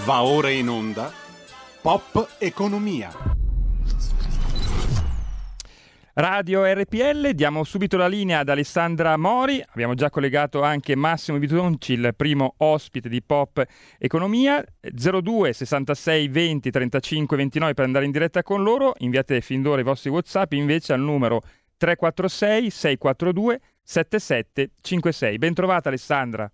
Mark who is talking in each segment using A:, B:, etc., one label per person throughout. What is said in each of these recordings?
A: Va ora in onda Pop Economia.
B: Radio RPL, diamo subito la linea ad Alessandra Mori, abbiamo già collegato anche Massimo Vitonci, il primo ospite di Pop Economia, 02 66 20 35 29 per andare in diretta con loro, inviate fin d'ora i vostri Whatsapp invece al numero 346 642 7756. Bentrovata Alessandra.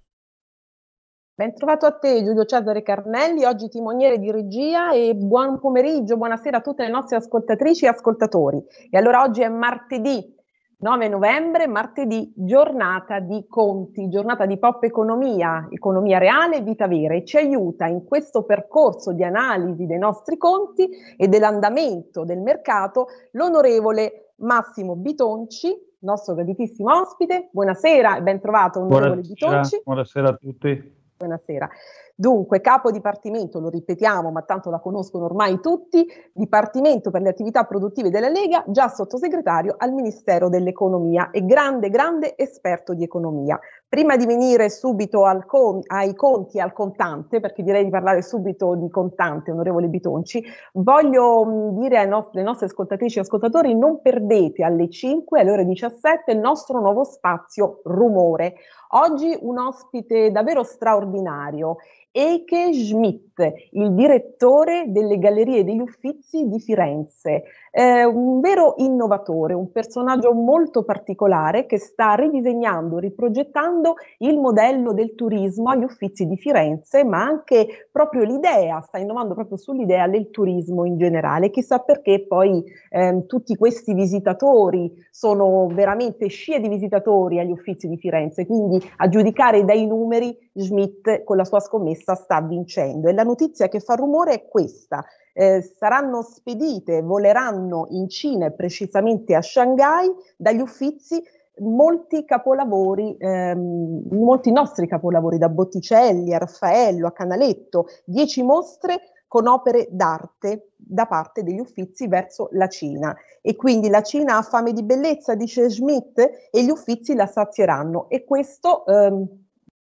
C: Ben trovato a te Giulio Cesare Carnelli, oggi timoniere di regia e buon pomeriggio, buonasera a tutte le nostre ascoltatrici e ascoltatori. E allora oggi è martedì 9 novembre, martedì, giornata di conti, giornata di pop economia, economia reale e vita vera e ci aiuta in questo percorso di analisi dei nostri conti e dell'andamento del mercato l'onorevole Massimo Bitonci, nostro graditissimo ospite. Buonasera e ben trovato onorevole
D: buonasera,
C: Bitonci.
D: Buonasera a tutti.
C: Buonasera. Dunque, capo dipartimento, lo ripetiamo, ma tanto la conoscono ormai tutti, Dipartimento per le attività produttive della Lega, già sottosegretario al Ministero dell'Economia e grande, grande esperto di economia. Prima di venire subito con, ai conti al contante, perché direi di parlare subito di contante, onorevole Bitonci, voglio mh, dire alle nostre ascoltatrici e ascoltatori non perdete alle 5, alle ore 17, il nostro nuovo spazio Rumore. Oggi un ospite davvero straordinario Eike Schmidt, il direttore delle Gallerie degli Uffizi di Firenze, eh, un vero innovatore, un personaggio molto particolare che sta ridisegnando, riprogettando il modello del turismo agli Uffizi di Firenze, ma anche proprio l'idea, sta innovando proprio sull'idea del turismo in generale. Chissà perché poi eh, tutti questi visitatori sono veramente scie di visitatori agli Uffizi di Firenze, quindi a giudicare dai numeri Schmidt con la sua scommessa sta vincendo. E la notizia che fa rumore è questa. Eh, saranno spedite, voleranno in Cina e precisamente a Shanghai dagli uffizi molti capolavori, ehm, molti nostri capolavori, da Botticelli a Raffaello a Canaletto, dieci mostre con opere d'arte da parte degli uffizi verso la Cina. E quindi la Cina ha fame di bellezza, dice Schmidt, e gli uffizi la sazieranno. E questo ehm,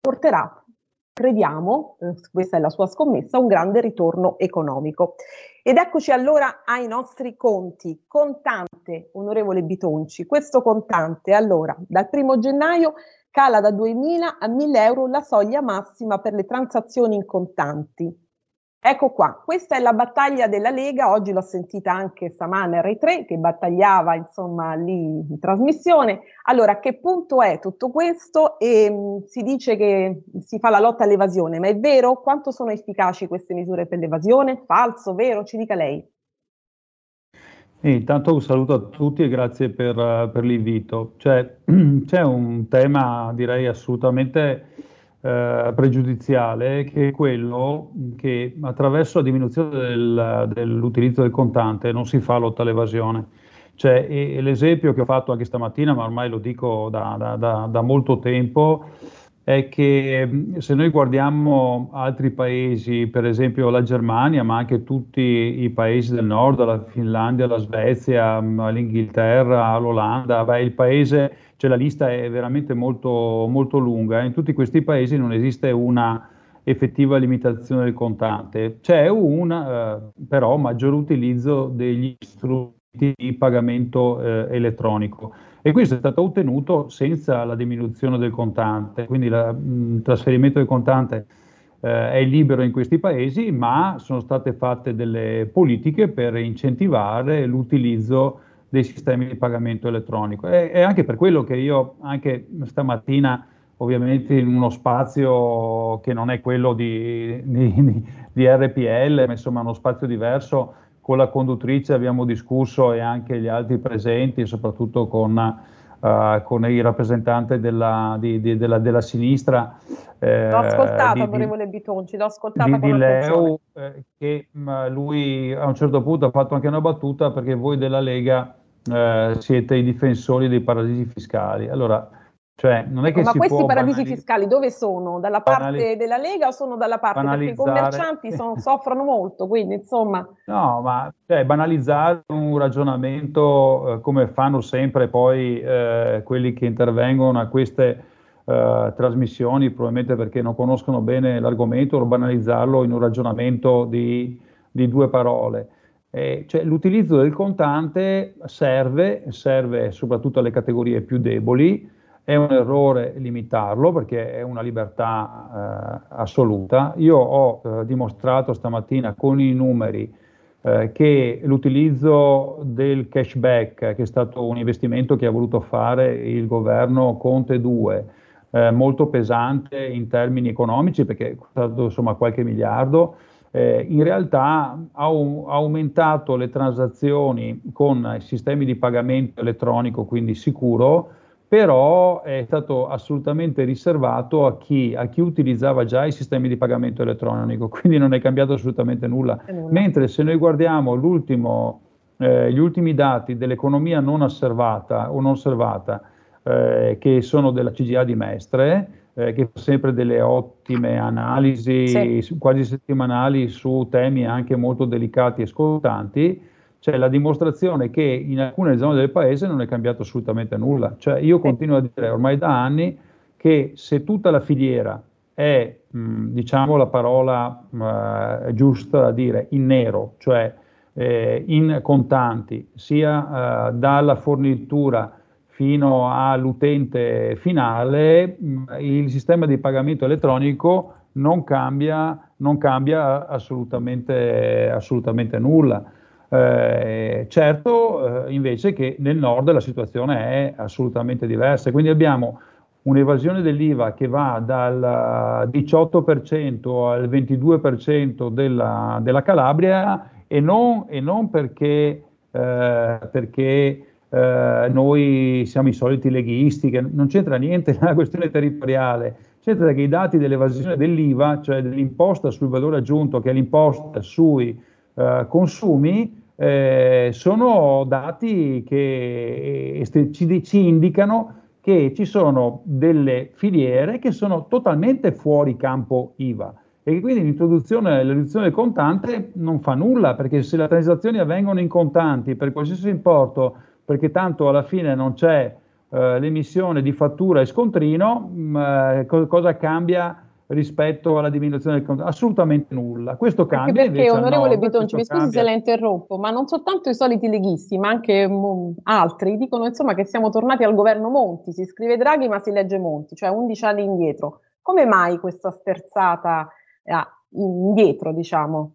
C: porterà crediamo, eh, questa è la sua scommessa, un grande ritorno economico. Ed eccoci allora ai nostri conti. Contante, onorevole Bitonci, questo contante allora dal primo gennaio cala da 2.000 a 1.000 euro la soglia massima per le transazioni in contanti. Ecco qua, questa è la battaglia della Lega, oggi l'ho sentita anche stamane Rai 3 che battagliava insomma lì in trasmissione. Allora, a che punto è tutto questo? E, mh, si dice che si fa la lotta all'evasione, ma è vero? Quanto sono efficaci queste misure per l'evasione? Falso, vero? Ci dica lei.
D: E intanto un saluto a tutti e grazie per, per l'invito. Cioè, c'è un tema direi assolutamente eh, pregiudiziale che è quello che attraverso la diminuzione del, dell'utilizzo del contante non si fa lotta all'evasione. Cioè, e, e l'esempio che ho fatto anche stamattina, ma ormai lo dico da, da, da, da molto tempo, è che se noi guardiamo altri paesi, per esempio la Germania, ma anche tutti i paesi del nord, la Finlandia, la Svezia, l'Inghilterra, l'Olanda, beh, il paese cioè la lista è veramente molto, molto lunga. In tutti questi paesi non esiste una effettiva limitazione del contante, c'è un eh, però maggior utilizzo degli strumenti di pagamento eh, elettronico e questo è stato ottenuto senza la diminuzione del contante, quindi il trasferimento del contante eh, è libero in questi paesi, ma sono state fatte delle politiche per incentivare l'utilizzo dei sistemi di pagamento elettronico. E, è anche per quello che io anche stamattina, ovviamente in uno spazio che non è quello di, di, di RPL, ma insomma uno spazio diverso, con la conduttrice abbiamo discusso e anche gli altri presenti, soprattutto con, uh, con il rappresentante della, di, di, della, della sinistra.
C: Eh, l'ho ascoltato, onorevole Bitonci, l'ho ascoltato
D: di, di Leo, eh, che mh, lui a un certo punto ha fatto anche una battuta perché voi della Lega eh, siete i difensori dei paradisi fiscali. Allora, cioè, non è che
C: Ma
D: si
C: questi paradisi
D: banali-
C: fiscali dove sono? Dalla parte
D: banali-
C: della Lega o sono dalla parte? Perché i commercianti sono- soffrono molto, quindi insomma...
D: No, ma cioè, banalizzare un ragionamento eh, come fanno sempre poi eh, quelli che intervengono a queste eh, trasmissioni, probabilmente perché non conoscono bene l'argomento, o banalizzarlo in un ragionamento di, di due parole. Cioè, l'utilizzo del contante serve, serve soprattutto alle categorie più deboli, è un errore limitarlo perché è una libertà eh, assoluta. Io ho eh, dimostrato stamattina con i numeri eh, che l'utilizzo del cashback, che è stato un investimento che ha voluto fare il governo Conte 2, eh, molto pesante in termini economici perché è costato insomma qualche miliardo, eh, in realtà ha, un, ha, aumentato le transazioni con sistemi di pagamento elettronico, quindi sicuro, però è stato assolutamente riservato a chi, a chi, utilizzava già i sistemi di pagamento elettronico, quindi non è cambiato assolutamente nulla. nulla. Mentre se noi guardiamo eh, gli ultimi dati dell'economia non osservata o non osservata, eh, che sono della CGA di Mestre, eh, che fa sempre delle ottime analisi sì. quasi settimanali su temi anche molto delicati e scottanti, c'è la dimostrazione che in alcune zone del paese non è cambiato assolutamente nulla. Cioè io continuo a dire ormai da anni che se tutta la filiera è, mh, diciamo la parola mh, giusta da dire, in nero, cioè eh, in contanti, sia eh, dalla fornitura fino all'utente finale, il sistema di pagamento elettronico non cambia, non cambia assolutamente, assolutamente nulla. Eh, certo, eh, invece che nel nord la situazione è assolutamente diversa, quindi abbiamo un'evasione dell'IVA che va dal 18% al 22% della, della Calabria e non, e non perché, eh, perché eh, noi siamo i soliti leghisti, che non c'entra niente la questione territoriale, c'entra che i dati dell'evasione dell'IVA, cioè dell'imposta sul valore aggiunto, che è l'imposta sui eh, consumi, eh, sono dati che eh, ci, ci indicano che ci sono delle filiere che sono totalmente fuori campo IVA e che quindi l'introduzione e riduzione del contante non fa nulla perché se le transazioni avvengono in contanti per qualsiasi importo perché tanto alla fine non c'è eh, l'emissione di fattura e scontrino, mh, mm, eh, co- cosa cambia rispetto alla diminuzione del conto? Assolutamente nulla. Questo cambia.
C: Anche perché, onorevole Bitonci, mi scusi se la interrompo, ma non soltanto i soliti leghisti, ma anche m- altri dicono insomma che siamo tornati al governo Monti. Si scrive Draghi, ma si legge Monti, cioè 11 anni indietro. Come mai questa sterzata eh, indietro, diciamo?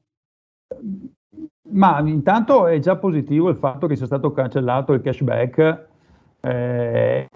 D: Ma intanto è già positivo il fatto che sia stato cancellato il cashback, eh,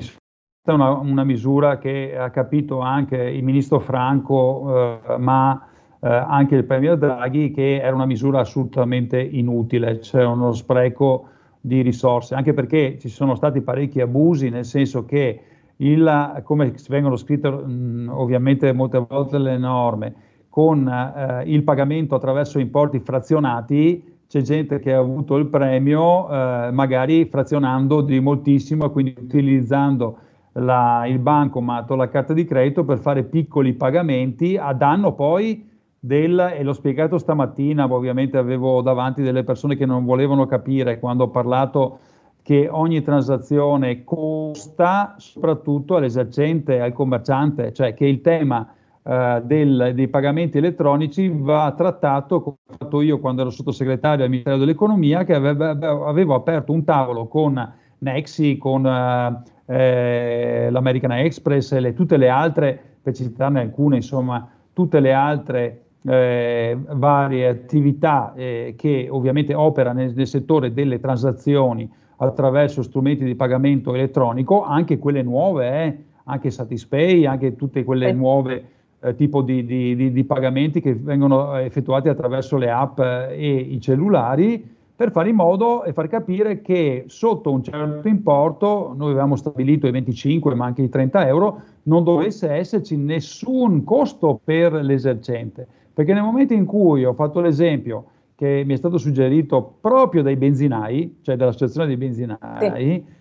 D: è una, una, misura che ha capito anche il ministro Franco, eh, ma eh, anche il premier Draghi, che era una misura assolutamente inutile, cioè uno spreco di risorse, anche perché ci sono stati parecchi abusi, nel senso che il, come vengono scritte mh, ovviamente molte volte le norme, con eh, il pagamento attraverso importi frazionati, c'è gente che ha avuto il premio eh, magari frazionando di moltissimo, quindi utilizzando la, il bancomat o la carta di credito per fare piccoli pagamenti a danno poi del, e l'ho spiegato stamattina, ovviamente avevo davanti delle persone che non volevano capire quando ho parlato che ogni transazione costa soprattutto all'esercente, al commerciante, cioè che il tema eh, del, dei pagamenti elettronici va trattato, come ho fatto io quando ero sottosegretario al Ministero dell'Economia, che avevo, avevo aperto un tavolo con Nexi, con eh, eh, l'American Express e le, tutte le altre, per citarne alcune, insomma, tutte le altre eh, varie attività eh, che ovviamente operano nel, nel, settore delle transazioni attraverso strumenti di pagamento elettronico, anche quelle nuove, eh, anche Satispay, anche tutte quelle nuove eh, tipo di, di, di, pagamenti che vengono effettuati attraverso le app e i cellulari per fare in modo e far capire che sotto un certo importo, noi avevamo stabilito i 25 ma anche i 30 euro, non dovesse esserci nessun costo per l'esercente. Perché nel momento in cui ho fatto l'esempio che mi è stato suggerito proprio dai benzinai, cioè dall'associazione dei benzinai, sì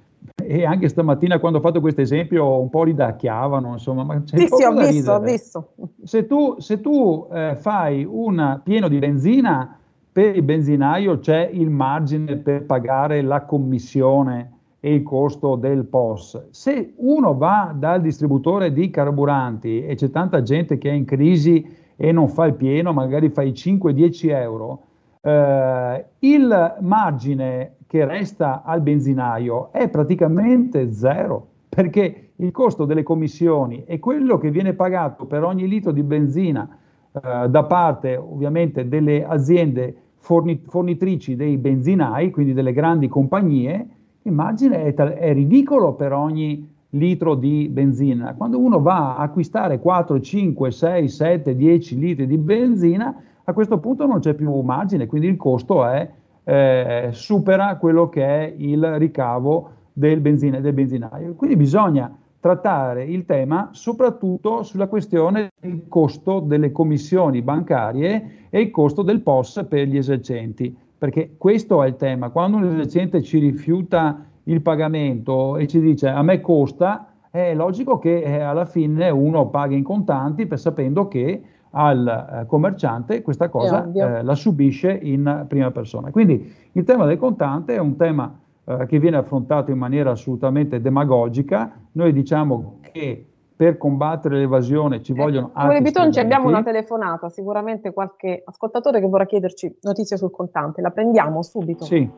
D: e anche stamattina quando ho fatto questo esempio un po' ridacchiavano, insomma. Ma
C: sì, sì, ho visto, ho visto.
D: Se tu, se tu eh, fai un pieno di benzina, per il benzinaio c'è il margine per pagare la commissione e il costo del POS. Se uno va dal distributore di carburanti e c'è tanta gente che è in crisi e non fa il pieno, magari fa i 5-10 euro, eh, il margine che resta al benzinaio è praticamente zero, perché il costo delle commissioni e quello che viene pagato per ogni litro di benzina eh, da parte ovviamente delle aziende fornitrici dei benzinai, quindi delle grandi compagnie, Immagine è, è ridicolo per ogni litro di benzina. Quando uno va a acquistare 4, 5, 6, 7, 10 litri di benzina, a questo punto non c'è più margine, quindi il costo è, eh, supera quello che è il ricavo del, benzina, del benzinaio. Quindi bisogna trattare il tema soprattutto sulla questione del costo delle commissioni bancarie e il costo del POS per gli esercenti perché questo è il tema. Quando un esercente ci rifiuta il pagamento e ci dice a me costa, è logico che eh, alla fine uno paghi in contanti per sapendo che al eh, commerciante questa cosa eh, la subisce in prima persona. Quindi il tema del contante è un tema eh, che viene affrontato in maniera assolutamente demagogica. Noi diciamo che per combattere l'evasione ci eh, vogliono altri
C: Bitonci abbiamo una telefonata, sicuramente qualche ascoltatore che vorrà chiederci notizie sul contante. La prendiamo subito.
D: Sì.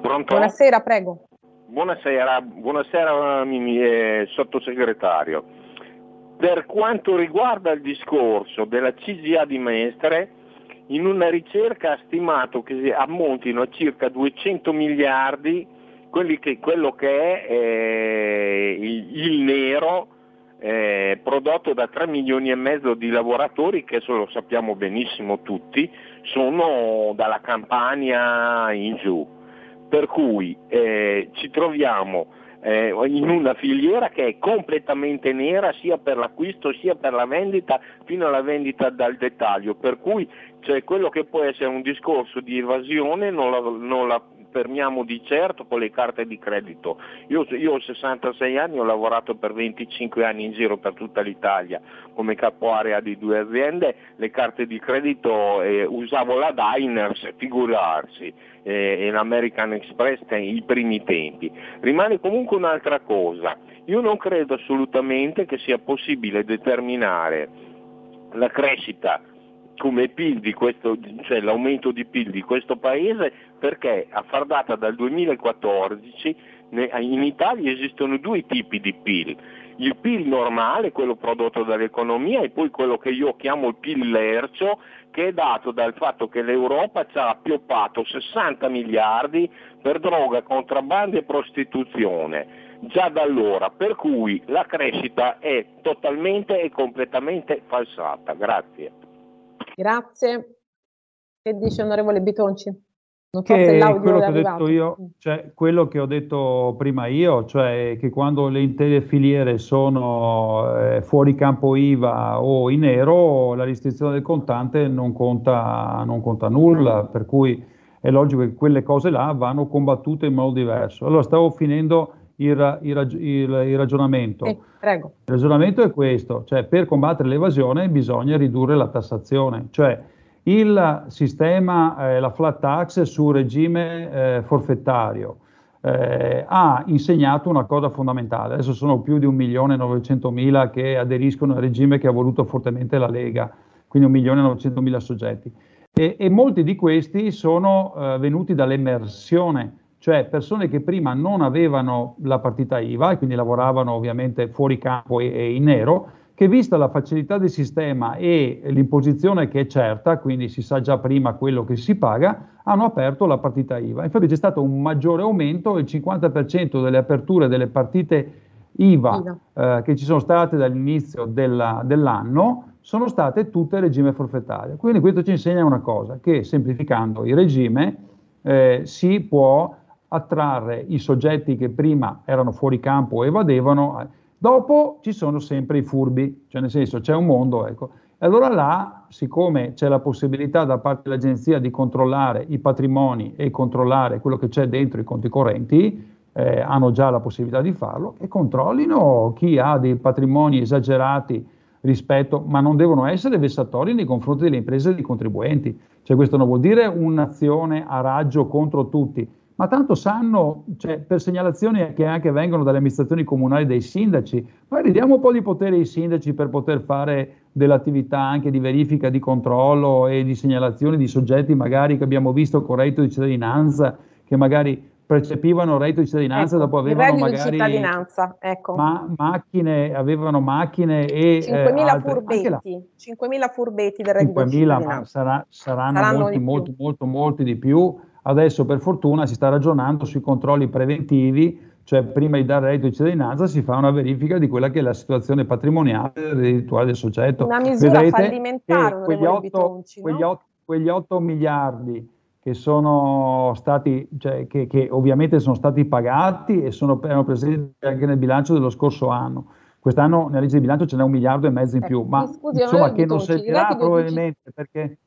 E: Pronto?
C: Buonasera, prego.
E: Buonasera, buonasera eh, sottosegretario. Per quanto riguarda il discorso della CGA di Mestre, in una ricerca ha stimato che ammontino a circa 200 miliardi che, quello che è eh, il, il nero eh, prodotto da 3 milioni e mezzo di lavoratori che, lo sappiamo benissimo tutti, sono dalla Campania in giù. Per cui eh, ci troviamo eh, in una filiera che è completamente nera sia per l'acquisto sia per la vendita fino alla vendita dal dettaglio, per cui cioè, quello che può essere un discorso di evasione non la, non la fermiamo di certo con le carte di credito. Io, io, ho 66 anni, ho lavorato per 25 anni in giro per tutta l'Italia come capo area di due aziende, le carte di credito eh, usavo la Diners, figurarsi, eh, l'American Express i primi tempi. Rimane comunque un'altra cosa, io non credo assolutamente che sia possibile determinare la crescita come PIL di questo, cioè l'aumento di PIL di questo paese perché a far data dal 2014 in Italia esistono due tipi di PIL, il PIL normale, quello prodotto dall'economia e poi quello che io chiamo il PIL lercio che è dato dal fatto che l'Europa ci ha appioppato 60 miliardi per droga, contrabbando e prostituzione già da allora, per cui la crescita è totalmente e completamente falsata. Grazie.
C: Grazie. Che dice onorevole Bitonci?
D: Non so che se quello che ho detto io, cioè quello che ho detto prima io, cioè che quando le intere filiere sono eh, fuori campo IVA o in nero, la restrizione del contante non conta, non conta nulla, per cui è logico che quelle cose là vanno combattute in modo diverso. Allora stavo finendo il, il, il, il ragionamento.
C: Eh, il
D: ragionamento è questo, cioè per combattere l'evasione bisogna ridurre la tassazione, cioè il sistema, eh, la flat tax sul regime eh, forfettario eh, ha insegnato una cosa fondamentale, adesso sono più di 1.900.000 che aderiscono al regime che ha voluto fortemente la Lega, quindi 1.900.000 soggetti. E, e molti di questi sono eh, venuti dall'emersione cioè persone che prima non avevano la partita IVA e quindi lavoravano ovviamente fuori campo e, e in nero, che vista la facilità del sistema e l'imposizione che è certa, quindi si sa già prima quello che si paga, hanno aperto la partita IVA. Infatti c'è stato un maggiore aumento, il 50% delle aperture delle partite IVA. Eh, che ci sono state dall'inizio della, dell'anno sono state tutte regime forfettario. Quindi questo ci insegna una cosa, che semplificando il regime eh, si può attrarre i soggetti che prima erano fuori campo e evadevano. Dopo ci sono sempre i furbi, cioè nel senso c'è un mondo, ecco. E allora là, siccome c'è la possibilità da parte dell'agenzia di controllare i patrimoni e controllare quello che c'è dentro i conti correnti, eh, hanno già la possibilità di farlo, e controllino chi ha dei patrimoni esagerati rispetto, ma non devono essere vessatori nei confronti delle imprese e dei contribuenti. Cioè questo non vuol dire un'azione a raggio contro tutti, ma tanto sanno, cioè, per segnalazioni che anche vengono dalle amministrazioni comunali dei sindaci, magari diamo un po' di potere ai sindaci per poter fare dell'attività anche di verifica, di controllo e di segnalazione di soggetti magari che abbiamo visto con reddito di cittadinanza, che magari percepivano reddito di cittadinanza
C: ecco,
D: dopo avevano magari
C: cittadinanza, ecco.
D: ma, macchine, avevano macchine e
C: 5.000 eh, furbetti, la... 5.000 furbetti del reddito 5.000, di cittadinanza.
D: Ma sarà, saranno, saranno molti, molti, molto, molti di più. Adesso per fortuna si sta ragionando sui controlli preventivi, cioè prima di dare reddito di cittadinanza si fa una verifica di quella che è la situazione patrimoniale reddituale del soggetto.
C: Una misura Vedrete fallimentare, quegli 8, Bitonci,
D: quegli, 8, quegli 8 miliardi che sono stati, cioè, che, che, ovviamente sono stati pagati e sono, erano presenti anche nel bilancio dello scorso anno. Quest'anno nella legge di bilancio ce n'è un miliardo e mezzo in più, eh, ma scusi, insomma che non servirà probabilmente perché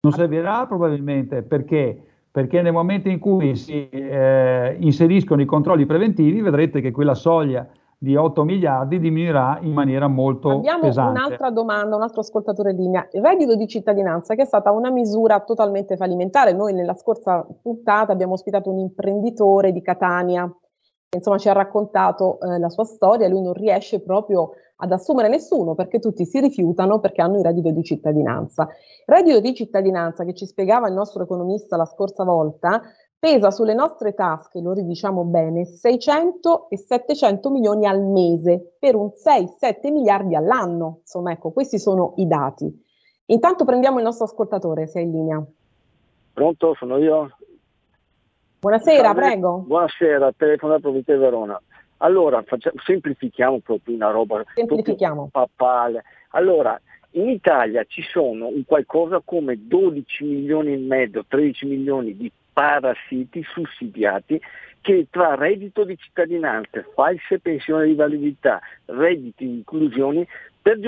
D: non servirà probabilmente perché perché nel momento in cui si eh, inseriscono i controlli preventivi vedrete che quella soglia di 8 miliardi diminuirà in maniera molto
C: Abbiamo
D: pesante.
C: un'altra domanda, un altro ascoltatore in linea. Il reddito di cittadinanza che è stata una misura totalmente fallimentare. Noi nella scorsa puntata abbiamo ospitato un imprenditore di Catania che insomma ci ha raccontato eh, la sua storia, lui non riesce proprio ad assumere nessuno perché tutti si rifiutano perché hanno il reddito di cittadinanza. Reddito di cittadinanza che ci spiegava il nostro economista la scorsa volta pesa sulle nostre tasche, lo ridiciamo bene, 600 e 700 milioni al mese per un 6-7 miliardi all'anno. Insomma, ecco, questi sono i dati. Intanto prendiamo il nostro ascoltatore, se è in linea.
F: Pronto, sono io.
C: Buonasera, Salve. prego.
F: Buonasera, Provincia di Verona. Allora, facciamo, semplifichiamo proprio una roba
C: semplifichiamo.
F: papale. Allora, in Italia ci sono un qualcosa come 12 milioni e mezzo, 13 milioni di parassiti sussidiati che tra reddito di cittadinanza, false pensioni di validità, redditi di inclusioni, per,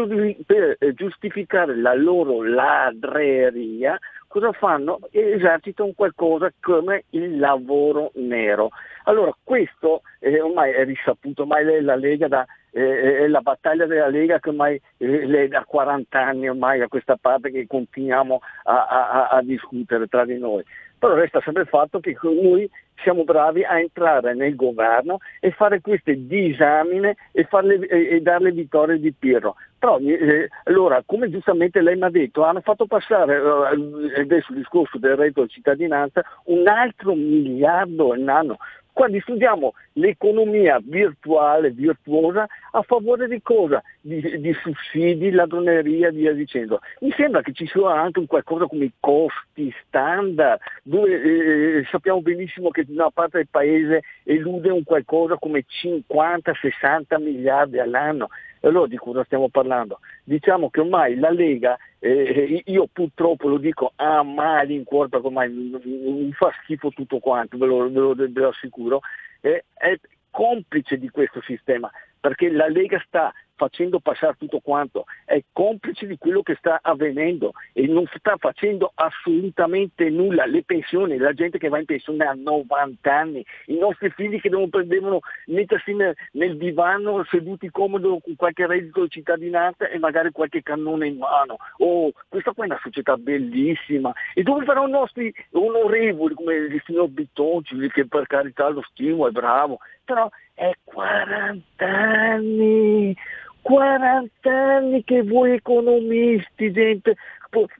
F: per eh, giustificare la loro ladreria, cosa fanno? Esercitano qualcosa come il lavoro nero. Allora questo eh, ormai è risaputo, ormai la Lega da, eh, è la battaglia della Lega che ormai eh, da 40 anni ormai a questa parte che continuiamo a, a, a discutere tra di noi però resta sempre il fatto che noi siamo bravi a entrare nel governo e fare queste disamine e, farle, e, e darle vittorie di Pirro. Però eh, allora, come giustamente lei mi ha detto, hanno fatto passare, eh, adesso il discorso del reddito di cittadinanza, un altro miliardo all'anno quando studiamo l'economia virtuale, virtuosa, a favore di cosa? Di, di sussidi, ladroneria e via dicendo. Mi sembra che ci sia anche un qualcosa come i costi standard, dove eh, sappiamo benissimo che una parte del paese elude un qualcosa come 50-60 miliardi all'anno. Allora di cosa stiamo parlando? Diciamo che ormai la Lega, eh, io purtroppo lo dico a malincuore perché ormai mi, fa schifo tutto quanto, ve lo, ve lo, ve lo assicuro, eh, è complice di questo sistema perché la Lega sta facendo passare tutto quanto, è complice di quello che sta avvenendo e non sta facendo assolutamente nulla. Le pensioni, la gente che va in pensione a 90 anni, i nostri figli che devono, devono mettersi nel, nel, divano seduti comodo con qualche reddito di cittadinanza e magari qualche cannone in mano. Oh, questa qua è una società bellissima. E dove saranno i nostri onorevoli come il signor Bitonci, che per carità lo stimo, è bravo, però è 40 anni 40 anni che voi economisti, gente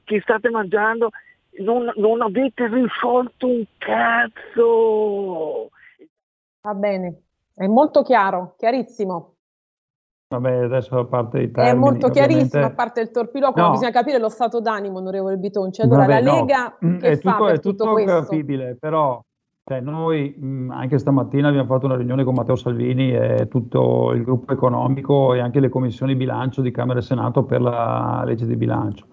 F: che state mangiando, non, non avete risolto un cazzo.
C: Va bene, è molto chiaro, chiarissimo.
D: Vabbè, adesso a parte i termini,
C: È molto chiarissimo,
D: ovviamente...
C: a parte il torpiloquio, no. bisogna capire lo stato d'animo, onorevole Bitonci. Allora, Vabbè, la Lega no. che
D: è
C: fa
D: tutto,
C: per
D: è tutto,
C: tutto
D: capibile, però cioè, noi mh, anche stamattina abbiamo fatto una riunione con Matteo Salvini e tutto il gruppo economico e anche le commissioni bilancio di Camera e Senato per la legge di bilancio.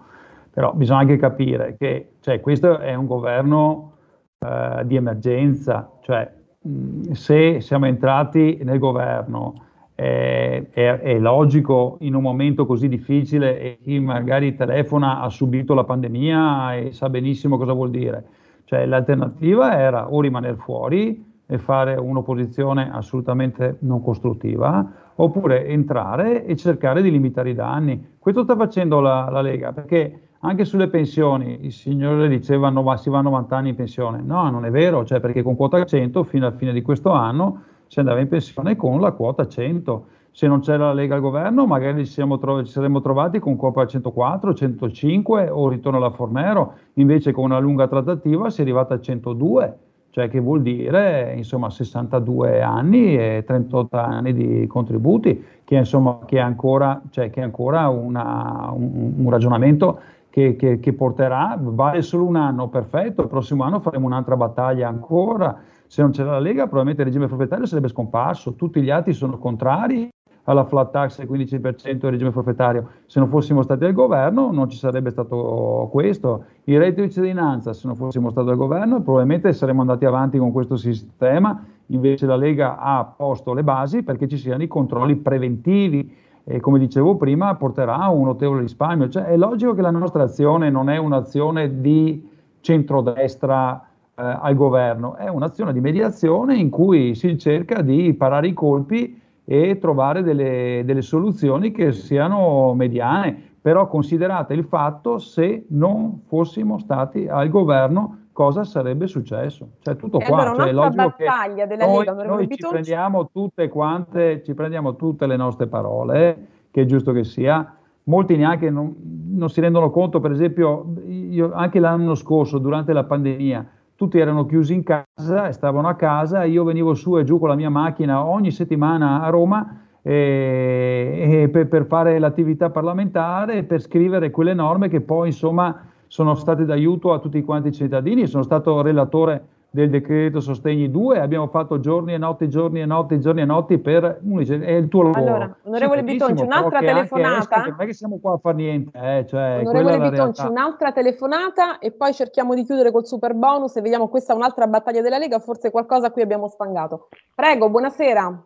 D: Però bisogna anche capire che cioè, questo è un governo eh, di emergenza, cioè mh, se siamo entrati nel governo è, è, è, logico in un momento così difficile e chi magari telefona ha subito la pandemia e sa benissimo cosa vuol dire cioè l'alternativa era o rimanere fuori e fare un'opposizione assolutamente non costruttiva, oppure entrare e cercare di limitare i danni. Questo sta facendo la, la Lega, perché anche sulle pensioni, il signore diceva no, si va a 90 anni in pensione. No, non è vero, cioè perché con quota 100 fino alla fine di questo anno si andava in pensione con la quota 100. Se non c'era la Lega al governo, magari ci, tro- ci saremmo trovati con quota 104, 105 o ritorno alla Fornero. Invece con una lunga trattativa si è arrivata a 102 cioè che vuol dire insomma 62 anni e 38 anni di contributi, che, insomma, che è ancora, cioè, che è ancora una, un, un, ragionamento che, che, che, porterà, vale solo un anno, perfetto, il prossimo anno faremo un'altra battaglia ancora, se non c'era la Lega probabilmente il regime proprietario sarebbe scomparso, tutti gli altri sono contrari alla flat tax del 15% del regime forfettario. Se non fossimo stati al governo non ci sarebbe stato questo. Il reddito di cittadinanza, se non fossimo stati al governo, probabilmente saremmo andati avanti con questo sistema. Invece la Lega ha posto le basi perché ci siano i controlli preventivi e come dicevo prima porterà a un notevole risparmio. Cioè, è logico che la nostra azione non è un'azione di centrodestra eh, al governo, è un'azione di mediazione in cui si cerca di parare i colpi e trovare delle, delle soluzioni che siano mediane, però considerate il fatto se non fossimo stati al governo cosa sarebbe successo. Cioè tutto
C: e
D: qua,
C: allora,
D: cioè, è logico che
C: della
D: noi,
C: Lega,
D: noi ci prendiamo tutte quante, ci prendiamo tutte le nostre parole, che è giusto che sia, molti neanche non, non si rendono conto, per esempio, io, anche l'anno scorso, durante la pandemia, tutti erano chiusi in casa e stavano a casa, io venivo su e giù con la mia macchina ogni settimana a Roma e, e per, per, fare l'attività parlamentare, per scrivere quelle norme che poi insomma sono state d'aiuto a tutti quanti i cittadini, sono stato relatore del decreto sostegni 2, abbiamo fatto giorni e notti, giorni e notti, giorni e notti per dice, è il tuo lavoro.
C: Allora, onorevole sì, Bitonci, un'altra telefonata.
D: Non è che siamo qua a fare niente, eh, cioè,
C: onorevole Bitonci, un'altra telefonata e poi cerchiamo di chiudere col super bonus e vediamo questa un'altra battaglia della Lega, forse qualcosa qui abbiamo spangato. Prego, buonasera.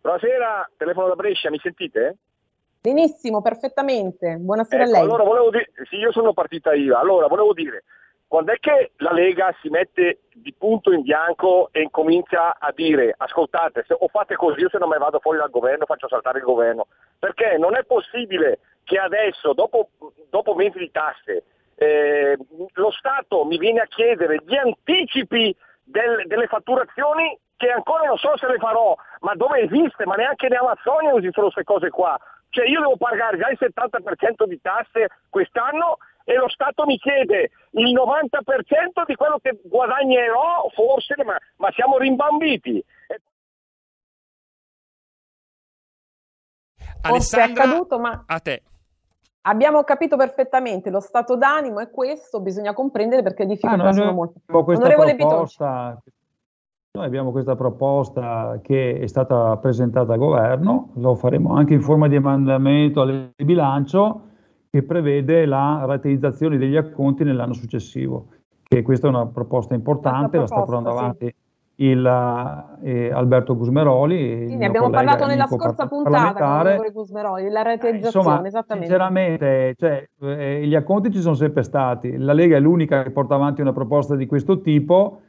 E: Buonasera, telefono da Brescia, mi sentite?
C: Benissimo, perfettamente. Buonasera
E: ecco,
C: a lei.
E: Allora, volevo dire, sì, io sono partita IVA, allora volevo dire, quando è che la Lega si mette di punto in bianco e incomincia a dire ascoltate se, o fate così o se non me vado fuori dal governo faccio saltare il governo. Perché non è possibile che adesso dopo, dopo mesi di tasse eh, lo Stato mi viene a chiedere gli anticipi del, delle fatturazioni che ancora non so se le farò ma dove esiste ma neanche in Amazzonia esistono queste cose qua cioè io devo pagare già il 70% di tasse quest'anno e lo Stato mi chiede il 90% di quello che guadagnerò, forse, ma, ma siamo rimbambiti.
B: Alessandra,
C: è accaduto, ma
B: a te.
C: Abbiamo capito perfettamente, lo stato d'animo è questo, bisogna comprendere perché le difficoltà ah, sono molte.
D: Onorevole proposta, noi abbiamo questa proposta che è stata presentata al governo, lo faremo anche in forma di emendamento al bilancio che prevede la rateizzazione degli acconti nell'anno successivo. Che questa è una proposta importante, proposta, la sta portando sì. avanti il, eh, Alberto Gusmeroli.
C: Sì, ne abbiamo collega, parlato nella scorsa puntata con Gusmeroli, la rateizzazione,
D: Insomma,
C: esattamente.
D: Sinceramente, cioè, eh, gli acconti ci sono sempre stati, la Lega è l'unica che porta avanti una proposta di questo tipo,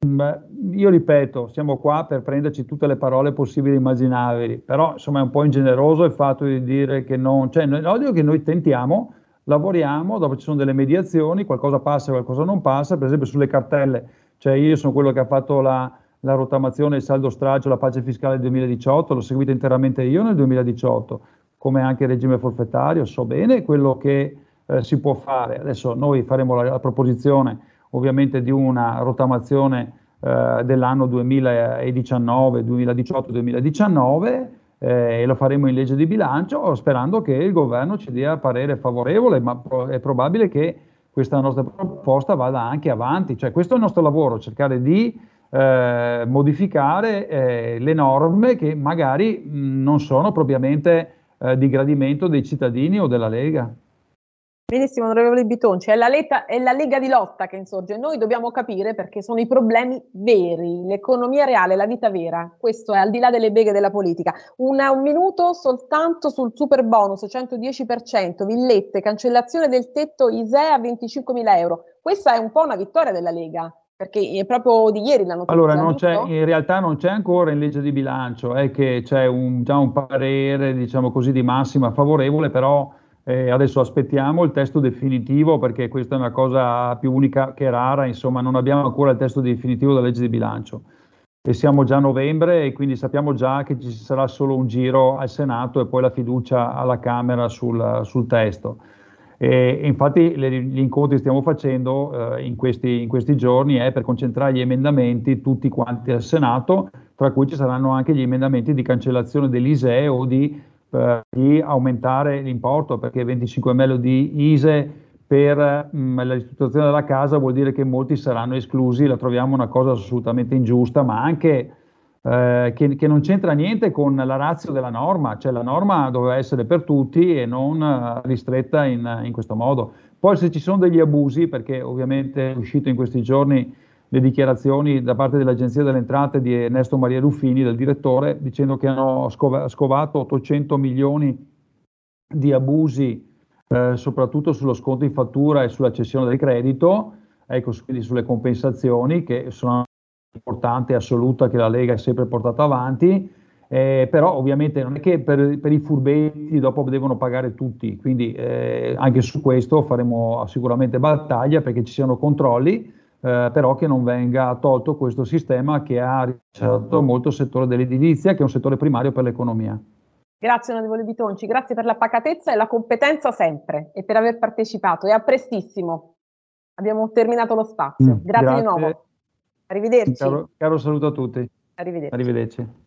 D: Io ripeto, siamo qua per prenderci tutte le parole possibili e immaginabili, però insomma è un po' ingeneroso il fatto di dire che non, cioè odio che noi tentiamo, lavoriamo, dopo ci sono delle mediazioni, qualcosa passa, qualcosa non passa, per esempio sulle cartelle, cioè io sono quello che ha fatto la, la rottamazione, il saldo straccio, la pace fiscale del 2018, l'ho seguita interamente io nel 2018, come anche il regime forfettario, so bene quello che eh, si può fare. Adesso noi faremo la, la proposizione ovviamente di una rottamazione eh, dell'anno 2019, 2018-2019 eh, e lo faremo in legge di bilancio sperando che il governo ci dia parere favorevole, ma pro- è probabile che questa nostra proposta vada anche avanti. Cioè, questo è il nostro lavoro, cercare di eh, modificare eh, le norme che magari mh, non sono propriamente eh, di gradimento dei cittadini o della Lega.
C: Benissimo, onorevole Bitonci, è la, letta, è la, Lega di lotta che insorge. Noi dobbiamo capire perché sono i problemi veri, l'economia reale, la vita vera. Questo è al di là delle beghe della politica. Una, un minuto soltanto sul super bonus 110%, villette, cancellazione del tetto ISEE a 25.000 euro. Questa è un po' una vittoria della Lega. Perché è proprio di ieri l'hanno
D: Allora, in realtà non c'è ancora in legge di bilancio, è che c'è un, già un parere, diciamo così, di massima favorevole, però Eh, adesso aspettiamo il testo definitivo perché questa è una cosa più unica che rara, insomma non abbiamo ancora il testo definitivo della legge di bilancio e siamo già a novembre e quindi sappiamo già che ci sarà solo un giro al Senato e poi la fiducia alla Camera sul, sul testo. E, infatti le, gli incontri che stiamo facendo eh, in, questi, in, questi, giorni è per concentrare gli emendamenti tutti quanti al Senato, tra cui ci saranno anche gli emendamenti di cancellazione dell'ISEE o di, eh, di aumentare l'importo, perché 25 ml di ISE per mh, mm, la ristrutturazione della casa vuol dire che molti saranno esclusi, la troviamo una cosa assolutamente ingiusta, ma anche eh, che, che, non c'entra niente con la razza della norma, cioè la norma doveva essere per tutti e non uh, ristretta in, in, questo modo. Poi se ci sono degli abusi, perché ovviamente è uscito in questi giorni le dichiarazioni da parte dell'Agenzia delle Entrate di Ernesto Maria Ruffini, del direttore, dicendo che hanno scov- scovato 800 milioni di abusi, eh, soprattutto sullo sconto in fattura e sulla cessione del credito, ecco, quindi sulle compensazioni che sono importante e assoluta che la Lega ha sempre portato avanti, eh, però ovviamente non è che per, per, i furbetti dopo devono pagare tutti, quindi eh, anche su questo faremo sicuramente battaglia perché ci siano controlli, eh, però che non venga tolto questo sistema che ha ricercato molto il settore dell'edilizia, che è un settore primario per l'economia.
C: Grazie onorevole Bitonci, grazie per la pacatezza e la competenza sempre e per aver partecipato e a prestissimo. Abbiamo terminato lo spazio. Mm, grazie, grazie. di nuovo. Arrivederci.
D: Caro, caro saluto a tutti.
C: Arrivederci.
D: Arrivederci.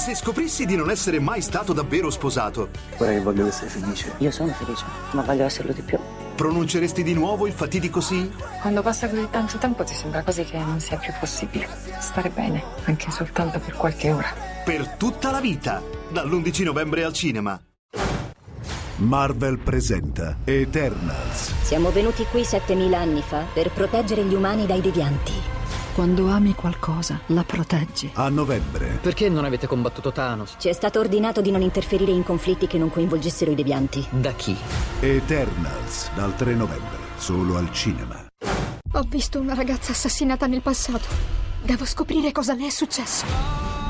G: Se scoprissi di non essere mai stato davvero sposato.
H: Ora che voglio essere felice.
I: Io sono felice, ma voglio esserlo di più.
G: Pronunceresti di nuovo il fatidico sì?
I: Quando passa così tanto tempo ti sembra quasi che non sia più possibile. Stare bene, anche soltanto per qualche ora.
G: Per tutta la vita, dall'11 novembre al cinema.
J: Marvel presenta Eternals.
K: Siamo venuti qui 7000 anni fa per proteggere gli umani dai devianti.
L: Quando ami qualcosa, la proteggi.
J: A novembre.
H: Perché non avete combattuto Thanos?
K: Ci è stato ordinato di non interferire in conflitti che non coinvolgessero i devianti.
H: Da chi?
J: Eternals, dal 3 novembre, solo al cinema.
L: Ho visto una ragazza assassinata nel passato. Devo scoprire cosa le è successo.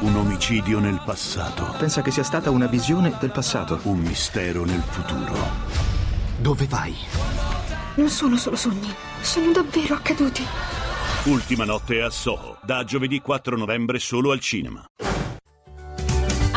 J: Un omicidio nel passato.
H: Pensa che sia stata una visione del passato.
J: Un mistero nel futuro.
H: Dove vai?
L: Non sono solo sogni, sono davvero accaduti.
J: Ultima notte a Soho, da giovedì 4 novembre solo al cinema.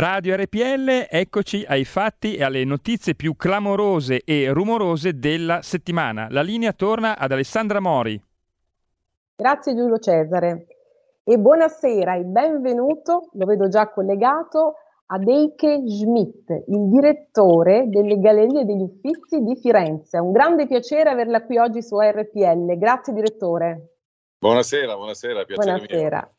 B: Radio RPL, eccoci ai fatti e alle notizie più clamorose e rumorose della settimana. La linea torna ad Alessandra Mori.
C: Grazie Giulio Cesare e buonasera e benvenuto, lo vedo già collegato, ad Eike Schmidt, il direttore delle Gallerie degli Uffizi di Firenze. È un grande piacere averla qui oggi su RPL. Grazie direttore.
M: Buonasera, buonasera, piacere
C: buonasera. Mio.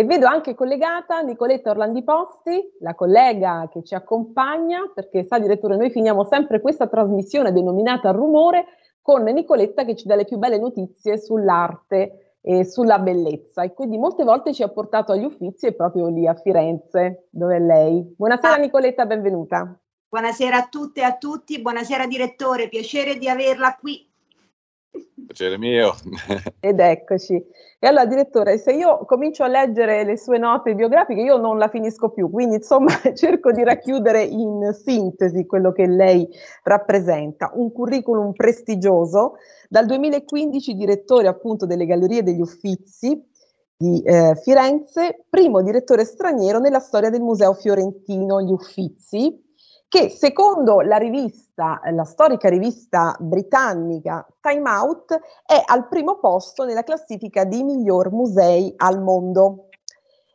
C: E vedo anche collegata Nicoletta Orlandi Posti, la collega che ci accompagna, perché sa direttore, noi finiamo sempre questa trasmissione denominata Rumore con Nicoletta che ci dà le più belle notizie sull'arte e sulla bellezza e quindi molte volte ci ha portato agli Uffizi e proprio lì a Firenze, dove è lei. Buonasera ah. Nicoletta, benvenuta.
N: Buonasera a tutte e a tutti, buonasera direttore, piacere di averla qui.
M: Piacere mio.
C: Ed eccoci. E allora, direttore, se io comincio a leggere le sue note biografiche, io non la finisco più, quindi insomma cerco di racchiudere in sintesi quello che lei rappresenta. Un curriculum prestigioso, dal 2015 direttore appunto delle Gallerie degli Uffizi di eh, Firenze, primo direttore straniero nella storia del Museo Fiorentino Gli Uffizi, che secondo la rivista, la storica rivista britannica Time Out, è al primo posto nella classifica di miglior musei al mondo.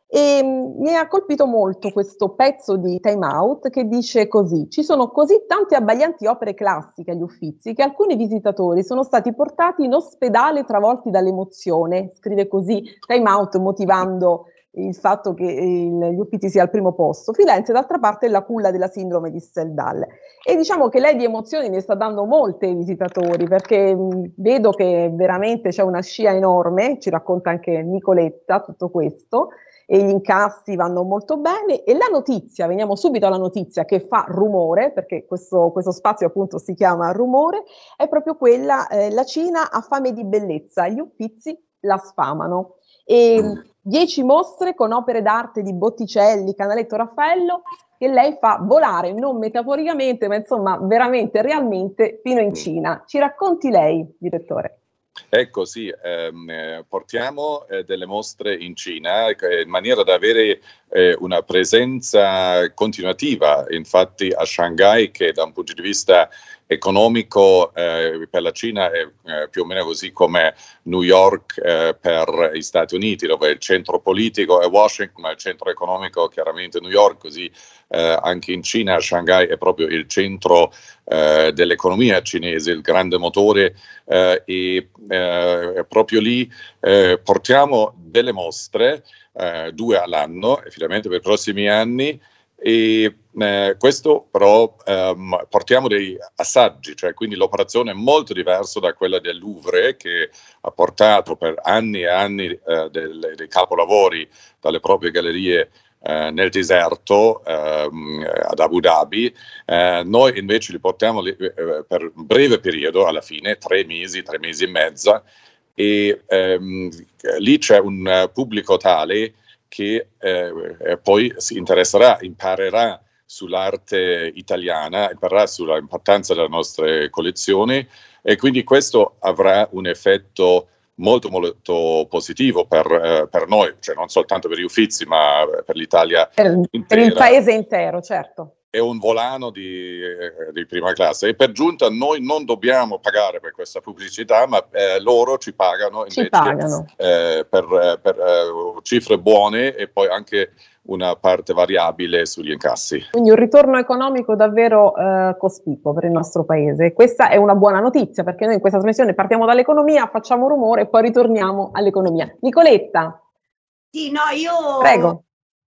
C: E mm, mi ha colpito molto questo pezzo di Time Out che dice così: ci sono così tante abbaglianti opere classiche agli Uffizi che alcuni visitatori sono stati portati in ospedale travolti dall'emozione. Scrive così Time Out motivando il fatto che il, gli Uffizi sia al primo posto. Firenze, d'altra parte, è la culla della sindrome di Stendhal. E diciamo che lei di emozioni ne sta dando molte ai visitatori, perché mh, vedo che veramente c'è una scia enorme, ci racconta anche Nicoletta tutto questo, e gli incassi vanno molto bene. E la notizia, veniamo subito alla notizia che fa rumore, perché questo, questo spazio appunto si chiama rumore, è proprio quella, eh, la Cina ha fame di bellezza, gli Uffizi la sfamano. E, 10 mostre con opere d'arte di Botticelli, Canaletto Raffaello, che lei fa volare, non metaforicamente, ma insomma veramente, realmente, fino in Cina. Ci racconti lei, direttore?
M: Ecco, sì, ehm, eh, portiamo eh, delle mostre in Cina eh, in maniera da avere eh, una presenza continuativa. Infatti a Shanghai, che da un punto di vista economico eh, per la Cina è eh, più o meno così come New York eh, per gli Stati Uniti, dove il centro politico è Washington, ma il centro economico chiaramente New York, così eh, anche in Cina Shanghai è proprio il centro eh, dell'economia cinese, il grande motore eh, e proprio lì portiamo delle mostre, due all'anno, effettivamente per i prossimi anni, e eh, questo però ehm, portiamo dei assaggi, cioè quindi l'operazione è molto diversa da quella del Louvre che ha portato per anni e anni eh, del, dei capolavori dalle proprie gallerie eh, nel deserto ehm, ad Abu Dhabi, eh, noi invece li portiamo li, eh, per un breve periodo, alla fine, tre mesi, tre mesi e mezza, e ehm, lì c'è un pubblico tale che eh, poi si interesserà, imparerà sull'arte italiana, imparerà sull'importanza delle nostre collezioni e quindi questo avrà un effetto molto molto positivo per, eh, per noi, cioè non soltanto per gli Uffizi ma per l'Italia
C: per, per il paese intero, certo
M: è un volano di, eh, di, prima classe e per giunta noi non dobbiamo pagare per questa pubblicità, ma eh, loro ci pagano invece
C: ci pagano.
M: Eh, per, eh, per eh, cifre buone e poi anche una parte variabile sugli incassi.
C: Quindi un ritorno economico davvero eh, cospicuo per il nostro paese. Questa è una buona notizia perché noi in questa trasmissione partiamo dall'economia, facciamo rumore e poi ritorniamo all'economia. Nicoletta.
N: Sì, no, io
C: Prego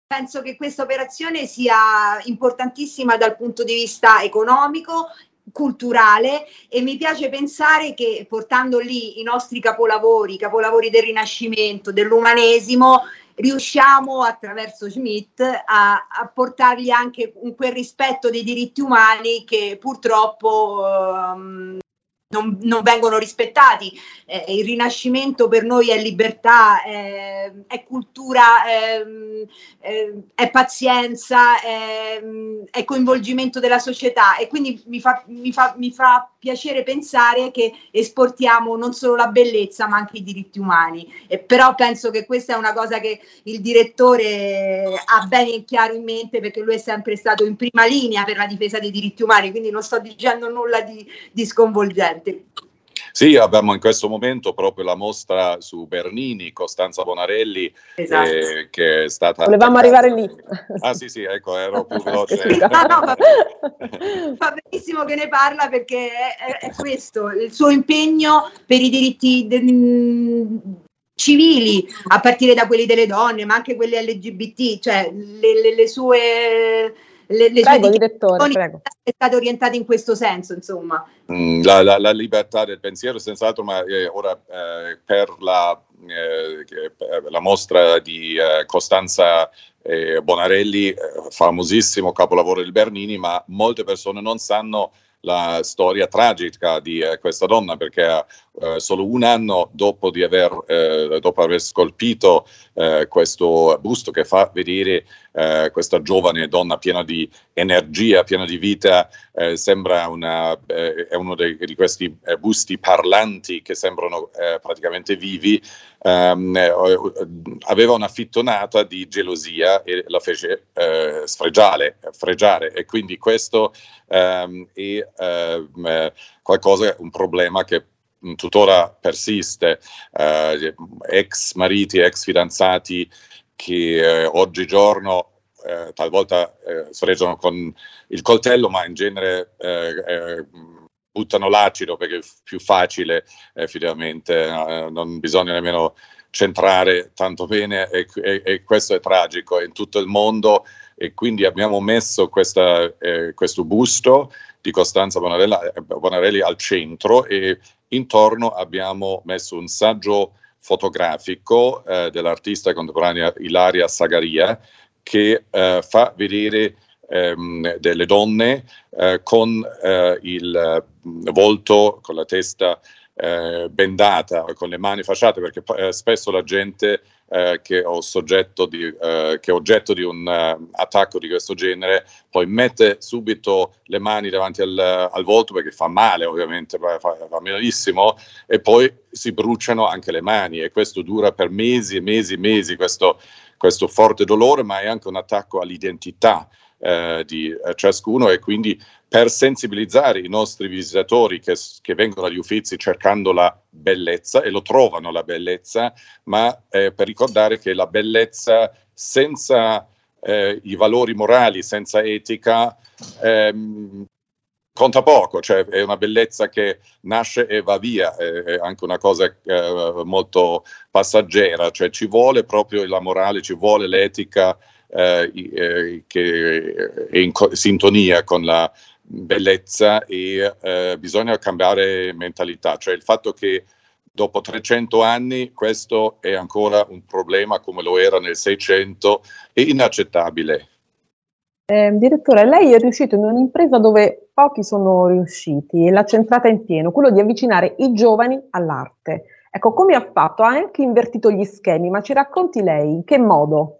N: penso che questa operazione sia importantissima dal punto di vista economico, culturale e mi piace pensare che portando lì i nostri capolavori, i capolavori del Rinascimento, dell'umanesimo, riusciamo attraverso Schmidt a, a portargli anche quel rispetto dei diritti umani che purtroppo um, non, non, vengono rispettati. Eh, il Rinascimento per noi è libertà, è, è cultura, è, è pazienza, è, coinvolgimento della società e quindi mi fa, mi, fa, mi fa, piacere pensare che esportiamo non solo la bellezza ma anche i diritti umani. Eh, però penso che questa è una cosa che il direttore ha bene chiaro in mente perché lui è sempre stato in prima linea per la difesa dei diritti umani, quindi non sto dicendo nulla di, di sconvolgente presente.
M: Sì, abbiamo in questo momento proprio la mostra su Bernini, Costanza Bonarelli, esatto. eh, che è stata...
C: Volevamo arrivare lì.
M: Ah sì sì, ecco, ero più veloce.
N: no, no, va, fa benissimo che ne parla perché è, è, questo, il suo impegno per i diritti de, civili, a partire da quelli delle donne, ma anche quelli LGBT, cioè le, le, le sue le, le
C: prego, direttore, prego.
N: è stata orientata in questo senso, insomma.
M: Mm, la, la, la, libertà del pensiero, senz'altro, ma eh, ora eh, per la, eh, la, mostra di eh, Costanza eh, Bonarelli, eh, famosissimo capolavoro del Bernini, ma molte persone non sanno la storia tragica di eh, questa donna perché eh, solo un anno dopo, di aver, eh, dopo aver scolpito eh, questo busto che fa vedere eh, questa giovane donna piena di energia, piena di vita, eh, sembra una, è uno dei, di questi busti parlanti che sembrano praticamente vivi, ehm, aveva una fittonata di gelosia e la fece sfregiare, fregiare e quindi questo ehm, è ehm, qualcosa, un problema che tuttora persiste, eh, ex mariti, ex fidanzati che eh, oggigiorno eh, talvolta eh, sfregiano con il coltello, ma in genere eh, eh, buttano l'acido perché è più facile effettivamente, non bisogna nemmeno centrare tanto bene e, e, e, questo è tragico in tutto il mondo e quindi abbiamo messo questa, questo busto di Costanza Bonarelli al centro e Intorno abbiamo messo un saggio fotografico eh, dell'artista contemporanea Ilaria Sagaria che eh, fa vedere ehm, delle donne eh, con eh, il volto, con la testa eh, bendata, con le mani fasciate, perché eh, spesso la gente eh, che, di, eh, che, è oggetto di un uh, attacco di questo genere poi mette subito le mani davanti al, al volto perché fa male ovviamente, fa, fa malissimo e poi si bruciano anche le mani e questo dura per mesi e mesi e mesi questo, questo forte dolore ma è anche un attacco all'identità eh, di eh, ciascuno e quindi per sensibilizzare i nostri visitatori che, che, vengono agli uffizi cercando la bellezza e lo trovano la bellezza, ma eh, per ricordare che la bellezza senza eh, i valori morali, senza etica, ehm, conta poco, cioè è una bellezza che nasce e va via, è anche una cosa eh, molto passeggera, cioè ci vuole proprio la morale, ci vuole l'etica eh, eh, che è in co- sintonia con la bellezza e eh, bisogna cambiare mentalità, cioè il fatto che dopo 300 anni questo è ancora un problema come lo era nel 600 è inaccettabile.
C: Eh, direttore, lei è riuscito in un'impresa dove pochi sono riusciti e l'ha centrata in pieno, quello di avvicinare i giovani all'arte. Ecco, come ha fatto? Ha anche invertito gli schemi, ma ci racconti lei in che modo?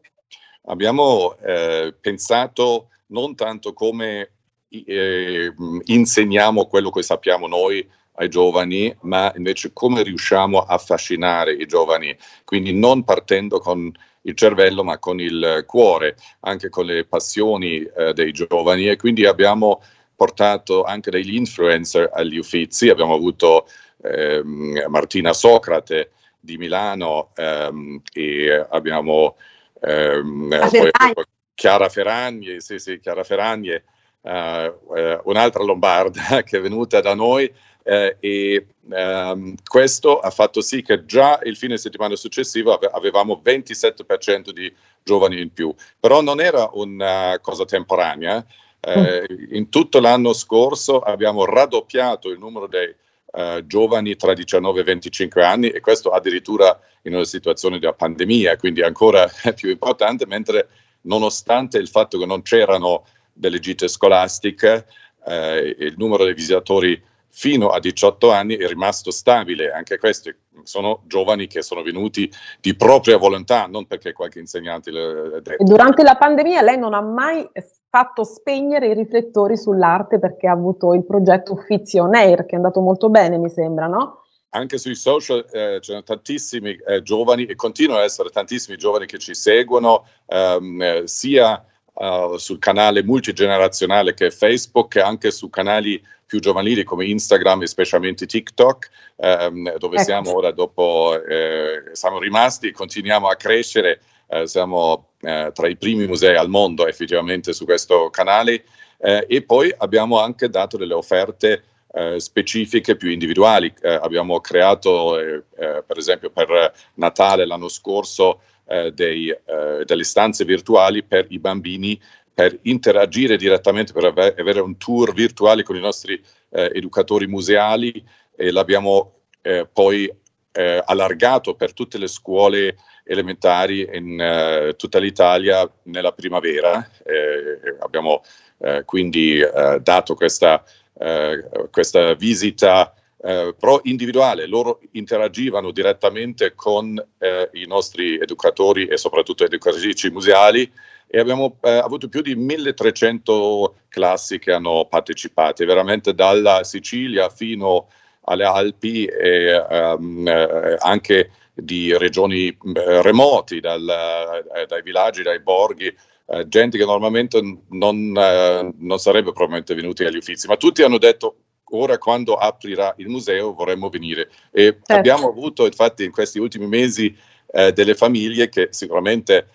M: Abbiamo eh, pensato non tanto come eh, insegniamo quello che sappiamo noi ai giovani, ma invece come riusciamo a affascinare i giovani, quindi non partendo con il cervello ma con il cuore, anche con le passioni eh, dei giovani. E quindi abbiamo portato anche degli influencer agli uffizi, abbiamo avuto ehm, Martina Socrate di Milano ehm, e abbiamo ehm, poi, Chiara Ferragni, sì, sì, Chiara Ferragni, eh, eh, un'altra lombarda che è venuta da noi eh, e ehm, questo ha fatto sì che già il fine settimana successivo avevamo 27% di giovani in più, però non era una cosa temporanea. Eh, in tutto l'anno scorso abbiamo raddoppiato il numero dei uh, giovani tra 19 e 25 anni e questo addirittura in una situazione di pandemia, quindi ancora più importante, mentre nonostante il fatto che non c'erano delle gite scolastiche, eh, il numero dei visitatori fino a 18 anni è rimasto stabile. Anche questi sono giovani che sono venuti di propria volontà, non perché qualche insegnante le detto.
C: Durante la pandemia lei non ha mai fatto spegnere i riflettori sull'arte perché ha avuto il progetto Uffizi On Air, che è andato molto bene, mi sembra, no?
M: Anche sui social eh, ci sono tantissimi eh, giovani e continuano ad essere tantissimi giovani che ci seguono, ehm, sia uh, sul canale multigenerazionale che è Facebook, che anche su canali più giovanili come Instagram e specialmente TikTok, ehm, dove ecco. siamo ora dopo, eh, siamo rimasti, continuiamo a crescere, eh, siamo eh, tra i primi musei al mondo effettivamente su questo canale eh, e poi abbiamo anche dato delle offerte eh, specifiche più individuali. Eh, abbiamo creato, per esempio, per Natale l'anno scorso dei, delle stanze virtuali per i bambini per interagire direttamente, per avere un tour virtuale con i nostri eh, educatori museali e l'abbiamo eh, poi eh, allargato per tutte le scuole elementari in uh, tutta l'Italia nella primavera. Eh, abbiamo uh, quindi dato questa, questa visita pro individuale, loro interagivano direttamente con i nostri educatori e soprattutto educatrici museali e abbiamo avuto più di 1300 classi che hanno partecipato, veramente dalla Sicilia fino alle Alpi e um, anche di regioni eh, remoti, dal, eh, dai villaggi, dai borghi, eh, gente che normalmente non, eh, non sarebbe probabilmente venuti agli uffizi, ma tutti hanno detto ora quando aprirà il museo vorremmo venire e certo. abbiamo avuto infatti in questi ultimi mesi eh, delle famiglie che sicuramente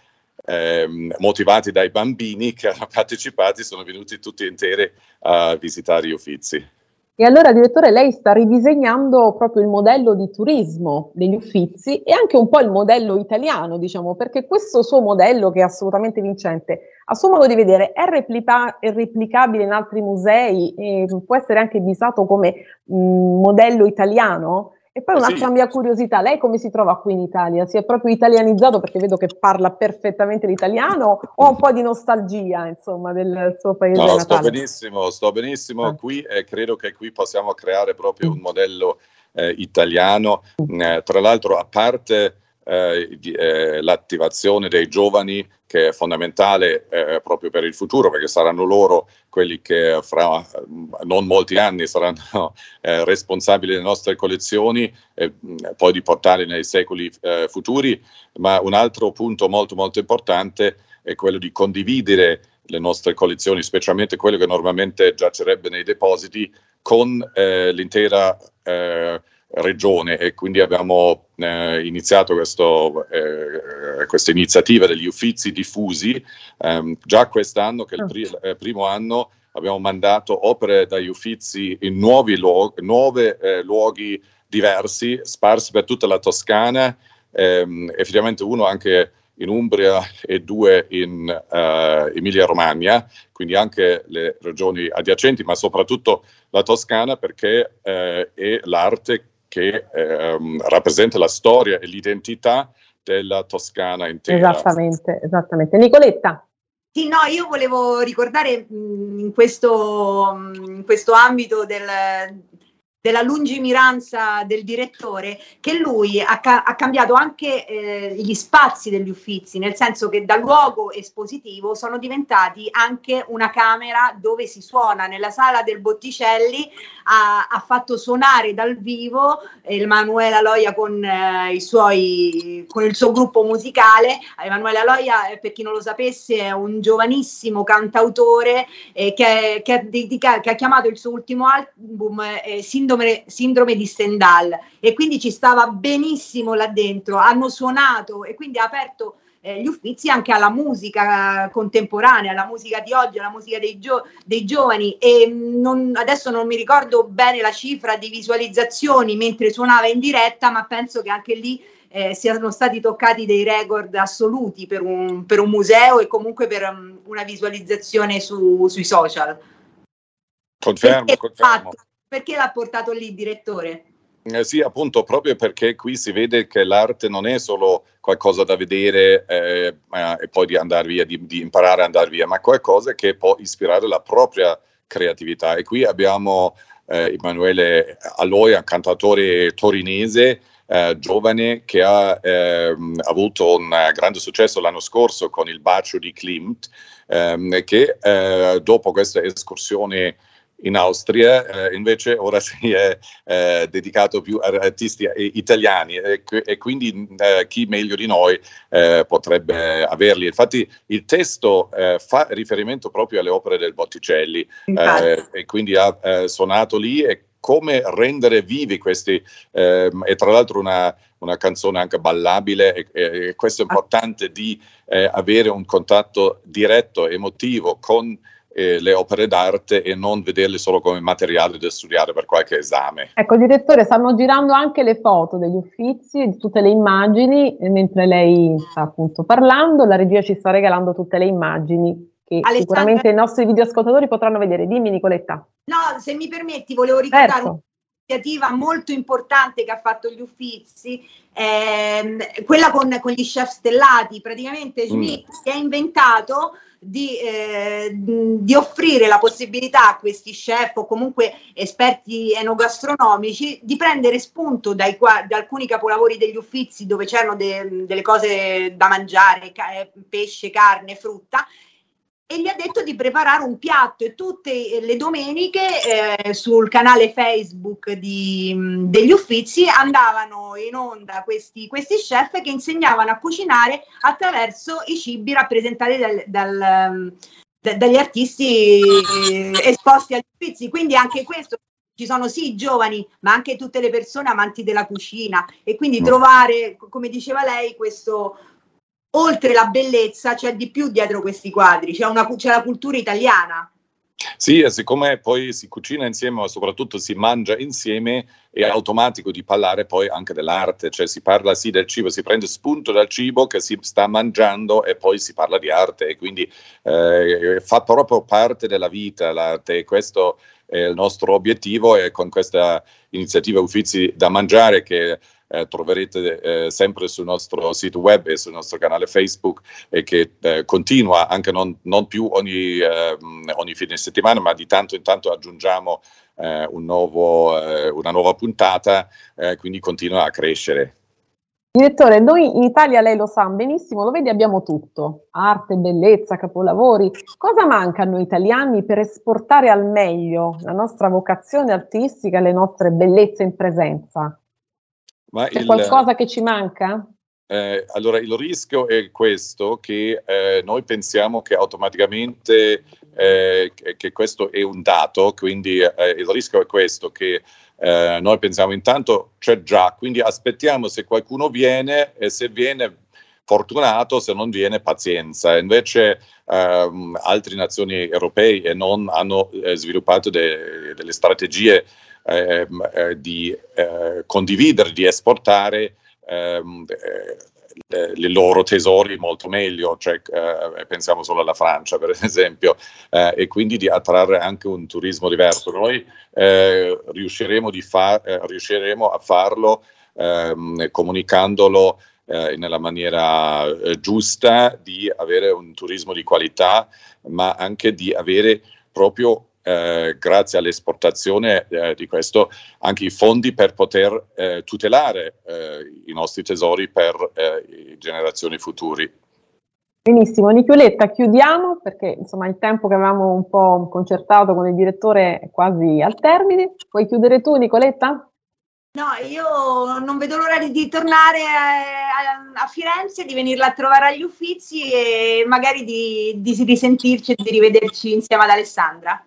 M: eh, motivati dai bambini che hanno partecipato sono venuti tutti interi a visitare gli uffizi.
C: E allora, direttore, lei sta ridisegnando proprio il modello di turismo degli Uffizi e anche un po' il modello italiano, diciamo, perché questo suo modello, che è assolutamente vincente, a suo modo di vedere, è, replica- è replicabile in altri musei e può essere anche visato come mh, modello italiano? E poi un'altra sì. mia curiosità, lei come si trova qui in Italia? Si è proprio italianizzato perché vedo che parla perfettamente l'italiano o un po' di nostalgia, insomma, del suo paese
M: no,
C: natale?
M: sto benissimo, sto benissimo ah. qui e credo che qui possiamo creare proprio un modello eh, italiano. Eh, tra l'altro, a parte eh, eh, l'attivazione dei giovani che è fondamentale eh, proprio per il futuro perché saranno loro quelli che fra mm, non molti anni saranno eh, responsabili delle nostre collezioni e poi di portarli nei secoli eh, futuri, ma un altro punto molto molto importante è quello di condividere le nostre collezioni, specialmente quelle che normalmente giacerebbe nei depositi, con eh, l'intera eh, regione e quindi abbiamo eh, iniziato questo, eh, questa iniziativa degli uffizi diffusi. Um, già quest'anno, che è il pri- eh, primo anno, abbiamo mandato opere dagli uffizi in nuovi luoghi, nuove eh, luoghi diversi, sparsi per tutta la Toscana, ehm, effettivamente uno anche in Umbria e due in uh, Emilia-Romagna, quindi anche le regioni adiacenti, ma soprattutto la Toscana perché eh, è l'arte che ehm, rappresenta la storia e l'identità della Toscana intera.
C: Esattamente, esattamente. Nicoletta.
N: Sì, no, io volevo ricordare mh, in, questo, in questo ambito del, della lungimiranza del direttore che lui ha, ca- ha cambiato anche eh, gli spazi degli uffizi, nel senso che da luogo espositivo sono diventati anche una camera dove si suona. Nella sala del Botticelli ha, ha fatto suonare dal vivo Emanuele Aloia con, eh, suoi, con, il suo gruppo musicale. Emanuele Aloia, eh, per chi non lo sapesse, è un giovanissimo cantautore eh, che, che, dedica- che, ha chiamato il suo ultimo album eh, Sindrome sindrome, sindrome di Stendhal e quindi ci stava benissimo là dentro, hanno suonato e quindi ha aperto eh, gli uffizi anche alla musica contemporanea, alla musica di oggi, alla musica dei, gio- dei giovani e non, adesso non mi ricordo bene la cifra di visualizzazioni mentre suonava in diretta, ma penso che anche lì eh, siano stati toccati dei record assoluti per un, per un museo e comunque per um, una visualizzazione su, sui social.
M: Confermo, Perché confermo.
N: Fatto, perché l'ha portato lì il direttore?
M: Eh sì, appunto, proprio perché qui si vede che l'arte non è solo qualcosa da vedere eh, e poi di andare via, di, di, imparare ad andare via, ma qualcosa che può ispirare la propria creatività. E qui abbiamo eh, Emanuele Aloia, cantatore torinese, eh, giovane che ha eh, avuto un grande successo l'anno scorso con il bacio di Klimt, ehm, che eh, dopo questa escursione in Austria, eh, invece ora si è eh, dedicato più a artisti italiani e, e quindi eh, chi meglio di noi eh, potrebbe averli. Infatti il testo eh, fa riferimento proprio alle opere del Botticelli eh, e quindi ha suonato lì e come rendere vivi questi, ehm, e tra l'altro una, una canzone anche ballabile e, e questo è importante di avere un contatto diretto, emotivo con eh, le opere d'arte e non vederle solo come materiale da studiare per qualche esame.
C: Ecco, direttore, stanno girando anche le foto degli uffizi, di tutte le immagini, mentre lei sta appunto parlando, la regia ci sta regalando tutte le immagini che Alessandra... sicuramente i nostri videoascoltatori potranno vedere. Dimmi Nicoletta.
N: No, se mi permetti, volevo ricordare certo molto importante che ha fatto gli Uffizi, ehm, quella con, con, gli chef stellati, praticamente Schmidt mm. si è inventato di, eh, di, offrire la possibilità a questi chef o comunque esperti enogastronomici di prendere spunto dai, da alcuni capolavori degli Uffizi dove c'erano de, delle cose da mangiare, ca- pesce, carne, frutta e gli ha detto di preparare un piatto e tutte le domeniche eh, sul canale Facebook di, degli Uffizi andavano in onda questi, questi, chef che insegnavano a cucinare attraverso i cibi rappresentati dal, dal, da, dagli artisti esposti agli Uffizi. Quindi anche questo ci sono sì i giovani, ma anche tutte le persone amanti della cucina e quindi mm. trovare, come diceva lei, questo oltre la bellezza c'è di più dietro questi quadri, c'è, una, c'è la cultura italiana.
M: Sì, e siccome poi si cucina insieme, ma soprattutto si mangia insieme, è automatico di parlare poi anche dell'arte, cioè si parla sì del cibo, si prende spunto dal cibo che si sta mangiando e poi si parla di arte e quindi eh, fa proprio parte della vita l'arte e questo è il nostro obiettivo e con questa iniziativa Uffizi da Mangiare che eh, troverete eh, sempre sul nostro sito web e sul nostro canale Facebook e che eh, continua anche non, non più ogni, ehm, ogni, fine settimana, ma di tanto in tanto aggiungiamo eh, un nuovo, eh, una nuova puntata, quindi continua a crescere.
C: Direttore, noi in Italia, lei lo sa benissimo, lo vedi, abbiamo tutto, arte, bellezza, capolavori. Cosa manca a noi italiani per esportare al meglio la nostra vocazione artistica e le nostre bellezze in presenza? Ma C'è il, qualcosa che ci manca?
M: Eh, allora, il rischio è questo, che eh, noi pensiamo che automaticamente eh, che questo è un dato, quindi eh, il rischio è questo, che eh, noi pensiamo intanto c'è già, quindi aspettiamo se qualcuno viene e se viene fortunato, se non viene pazienza. Invece ehm, altre nazioni europee e non hanno eh, sviluppato de- delle strategie ehm, eh, di eh, condividere, di esportare ehm, eh, i loro tesori molto meglio, cioè, eh, pensiamo solo alla Francia per esempio, eh, e quindi di attrarre anche un turismo diverso. Noi eh, riusciremo, fa- riusciremo, a farlo ehm, comunicandolo nella maniera giusta, di avere un turismo di qualità, ma anche di avere proprio eh, grazie all'esportazione eh, di questo, anche i fondi per poter eh, tutelare eh, i nostri tesori per eh, generazioni future.
C: Benissimo, Nicoletta, chiudiamo perché insomma il tempo che avevamo un po' concertato con il direttore è quasi al termine. Puoi chiudere tu, Nicoletta?
N: No, io non vedo l'ora di tornare a, a, Firenze, di venirla a trovare agli Uffizi e magari di, di risentirci e di rivederci insieme ad Alessandra.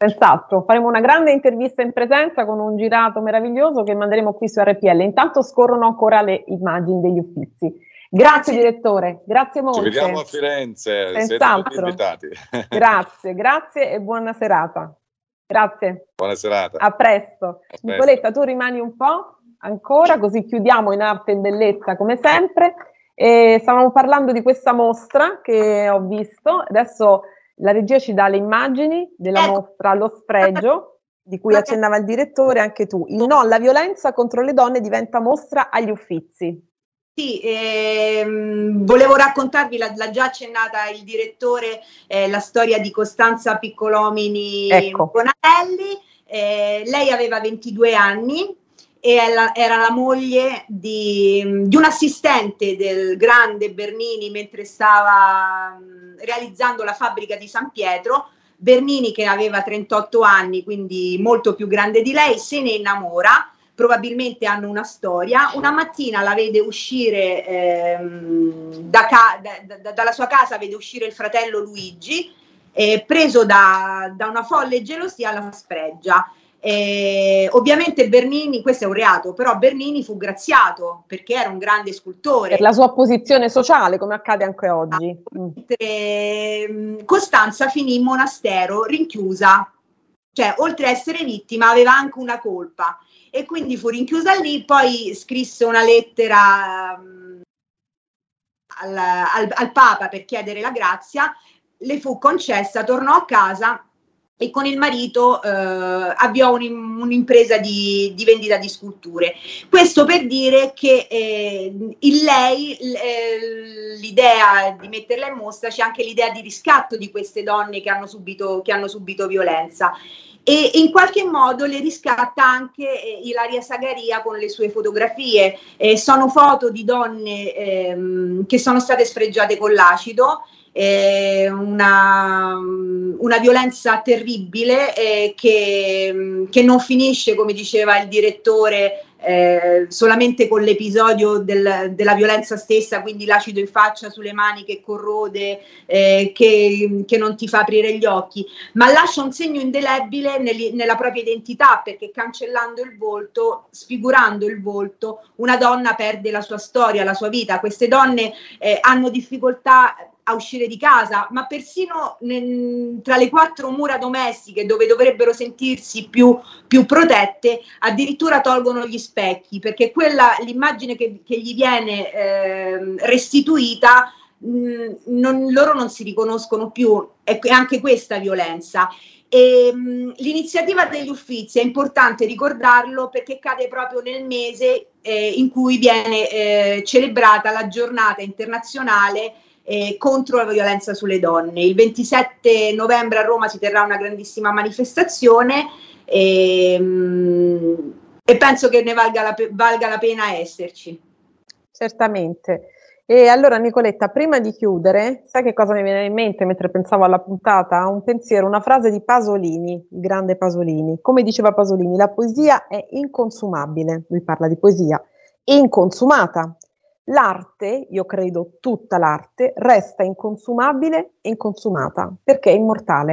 C: Senz'altro, faremo una grande intervista in presenza con un girato meraviglioso che manderemo qui su RPL. Intanto scorrono ancora le immagini degli uffizi. Grazie, direttore, grazie molto.
M: Ci vediamo a Firenze, Senz'altro. invitati.
C: grazie, grazie e buona serata. Grazie.
M: Buona serata.
C: A presto. A presto. Nicoletta, tu rimani un po' ancora, così chiudiamo in arte e bellezza come sempre. E stavamo parlando di questa mostra che ho visto, adesso la regia ci dà le immagini della ecco. mostra Lo spregio, di cui accennava il direttore, anche tu. Il no alla violenza contro le donne diventa mostra agli uffizi.
N: Sì, ehm, volevo raccontarvi, l'ha, l'ha, già accennata il direttore, eh, la storia di Costanza Piccolomini ecco. Bonatelli. Eh, lei aveva 22 anni, la, era la moglie di, di, un assistente del grande Bernini mentre stava realizzando la fabbrica di San Pietro. Bernini, che aveva 38 anni, quindi molto più grande di lei, se ne innamora. Probabilmente hanno una storia. Una mattina la vede uscire ehm, da ca- da, da, dalla sua casa, vede uscire il fratello Luigi, eh, preso da, da una folle gelosia, la spregia eh, ovviamente Bernini, questo è un reato, però Bernini fu graziato perché era un grande scultore.
C: Per la sua posizione sociale, come accade anche oggi.
N: Eh, Costanza finì in monastero, rinchiusa, cioè oltre a essere vittima aveva anche una colpa e quindi fu rinchiusa lì, poi scrisse una lettera um, al, al, al Papa per chiedere la grazia, le fu concessa, tornò a casa e con il marito eh, avviò un, un'impresa di, di, vendita di sculture. Questo per dire che eh, in lei eh, l'idea di metterla in mostra c'è anche l'idea di riscatto di queste donne che hanno subito, che hanno subito violenza e in qualche modo le riscatta anche eh, Ilaria Sagaria con le sue fotografie. Eh, sono foto di donne ehm, che sono state sfregiate con l'acido eh, una, una, violenza terribile eh, che, che, non finisce, come diceva il direttore, eh, solamente con l'episodio del, della violenza stessa, quindi l'acido in faccia sulle mani che corrode, eh, che, che, non ti fa aprire gli occhi, ma lascia un segno indelebile nel, nella propria identità perché cancellando il volto, sfigurando il volto, una donna perde la sua storia, la sua vita. Queste donne eh, hanno difficoltà a uscire di casa, ma persino nel, tra le quattro mura domestiche dove dovrebbero sentirsi più, più protette, addirittura tolgono gli specchi, perché quella, l'immagine che, che gli viene eh, restituita, mh, non, loro non si riconoscono più, è anche questa violenza. E, mh, l'iniziativa degli Uffizi è importante ricordarlo perché cade proprio nel mese eh, in cui viene eh, celebrata la giornata internazionale eh, contro la violenza sulle donne. Il 27 novembre a Roma si terrà una grandissima manifestazione e, ehm, e penso che ne valga la, valga la pena esserci.
C: Certamente. E allora Nicoletta, prima di chiudere, sai che cosa mi viene in mente mentre pensavo alla puntata? Un pensiero, una frase di Pasolini, il grande Pasolini. Come diceva Pasolini, la poesia è inconsumabile, lui parla di poesia, inconsumata. L'arte, io credo tutta l'arte, resta inconsumabile e inconsumata perché è immortale.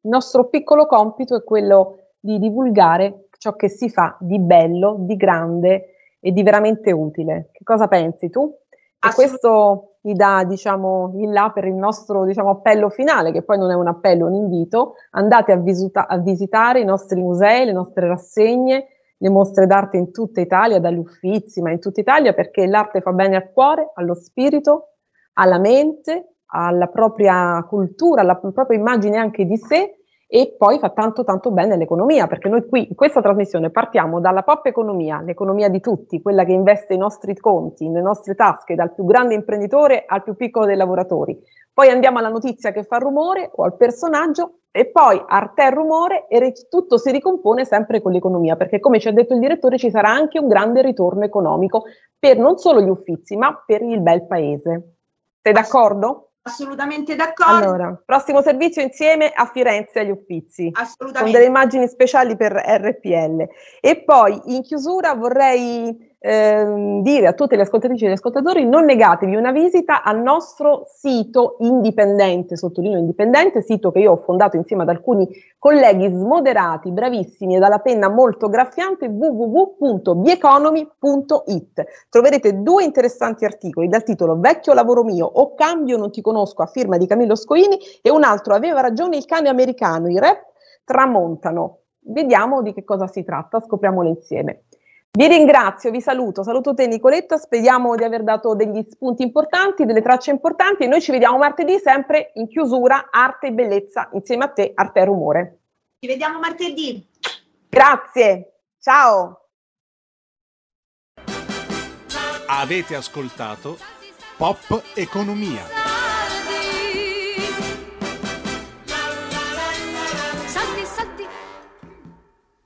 C: Il nostro piccolo compito è quello di divulgare ciò che si fa di bello, di grande e di veramente utile. Che cosa pensi tu? E questo mi dà, diciamo, il là per il nostro diciamo, appello finale, che poi non è un appello, un invito. Andate a, visuta- a visitare i nostri musei, le nostre rassegne, le mostre d'arte in tutta Italia, dagli Uffizi, ma in tutta Italia, perché l'arte fa bene al cuore, allo spirito, alla mente, alla propria cultura, alla propria immagine anche di sé e poi fa tanto tanto bene all'economia, perché noi qui in questa trasmissione partiamo dalla pop economia, l'economia di tutti, quella che investe i nostri conti, le nostre tasche, dal più grande imprenditore al più piccolo dei lavoratori. Poi andiamo alla notizia che fa rumore o al personaggio e poi arte rumore e tutto si ricompone sempre con l'economia, perché come ci ha detto il direttore ci sarà anche un grande ritorno economico per non solo gli uffizi, ma per il bel paese. Sei d'accordo?
N: Assolutamente d'accordo.
C: Allora, prossimo servizio insieme a Firenze agli Uffizi.
N: Assolutamente.
C: Con delle immagini speciali per RPL. E poi in chiusura vorrei ehm, dire a tutte le ascoltatrici e gli ascoltatori non negatevi una visita al nostro sito indipendente, sottolineo indipendente, sito che io ho fondato insieme ad alcuni colleghi smoderati, bravissimi e dalla penna molto graffiante www.bieconomy.it. Troverete due interessanti articoli dal titolo Vecchio lavoro mio o Cambio non ti conosco a firma di Camillo Scoini e un altro Aveva ragione il cane americano, i rap tramontano. Vediamo di che cosa si tratta, scopriamolo insieme. Vi ringrazio, vi saluto, saluto te Nicoletta, speriamo di aver dato degli spunti importanti, delle tracce importanti e noi ci vediamo martedì sempre in chiusura Arte e Bellezza insieme a te, Arte e Rumore.
N: Ci vediamo martedì.
C: Grazie, ciao.
A: Avete ascoltato Pop Economia.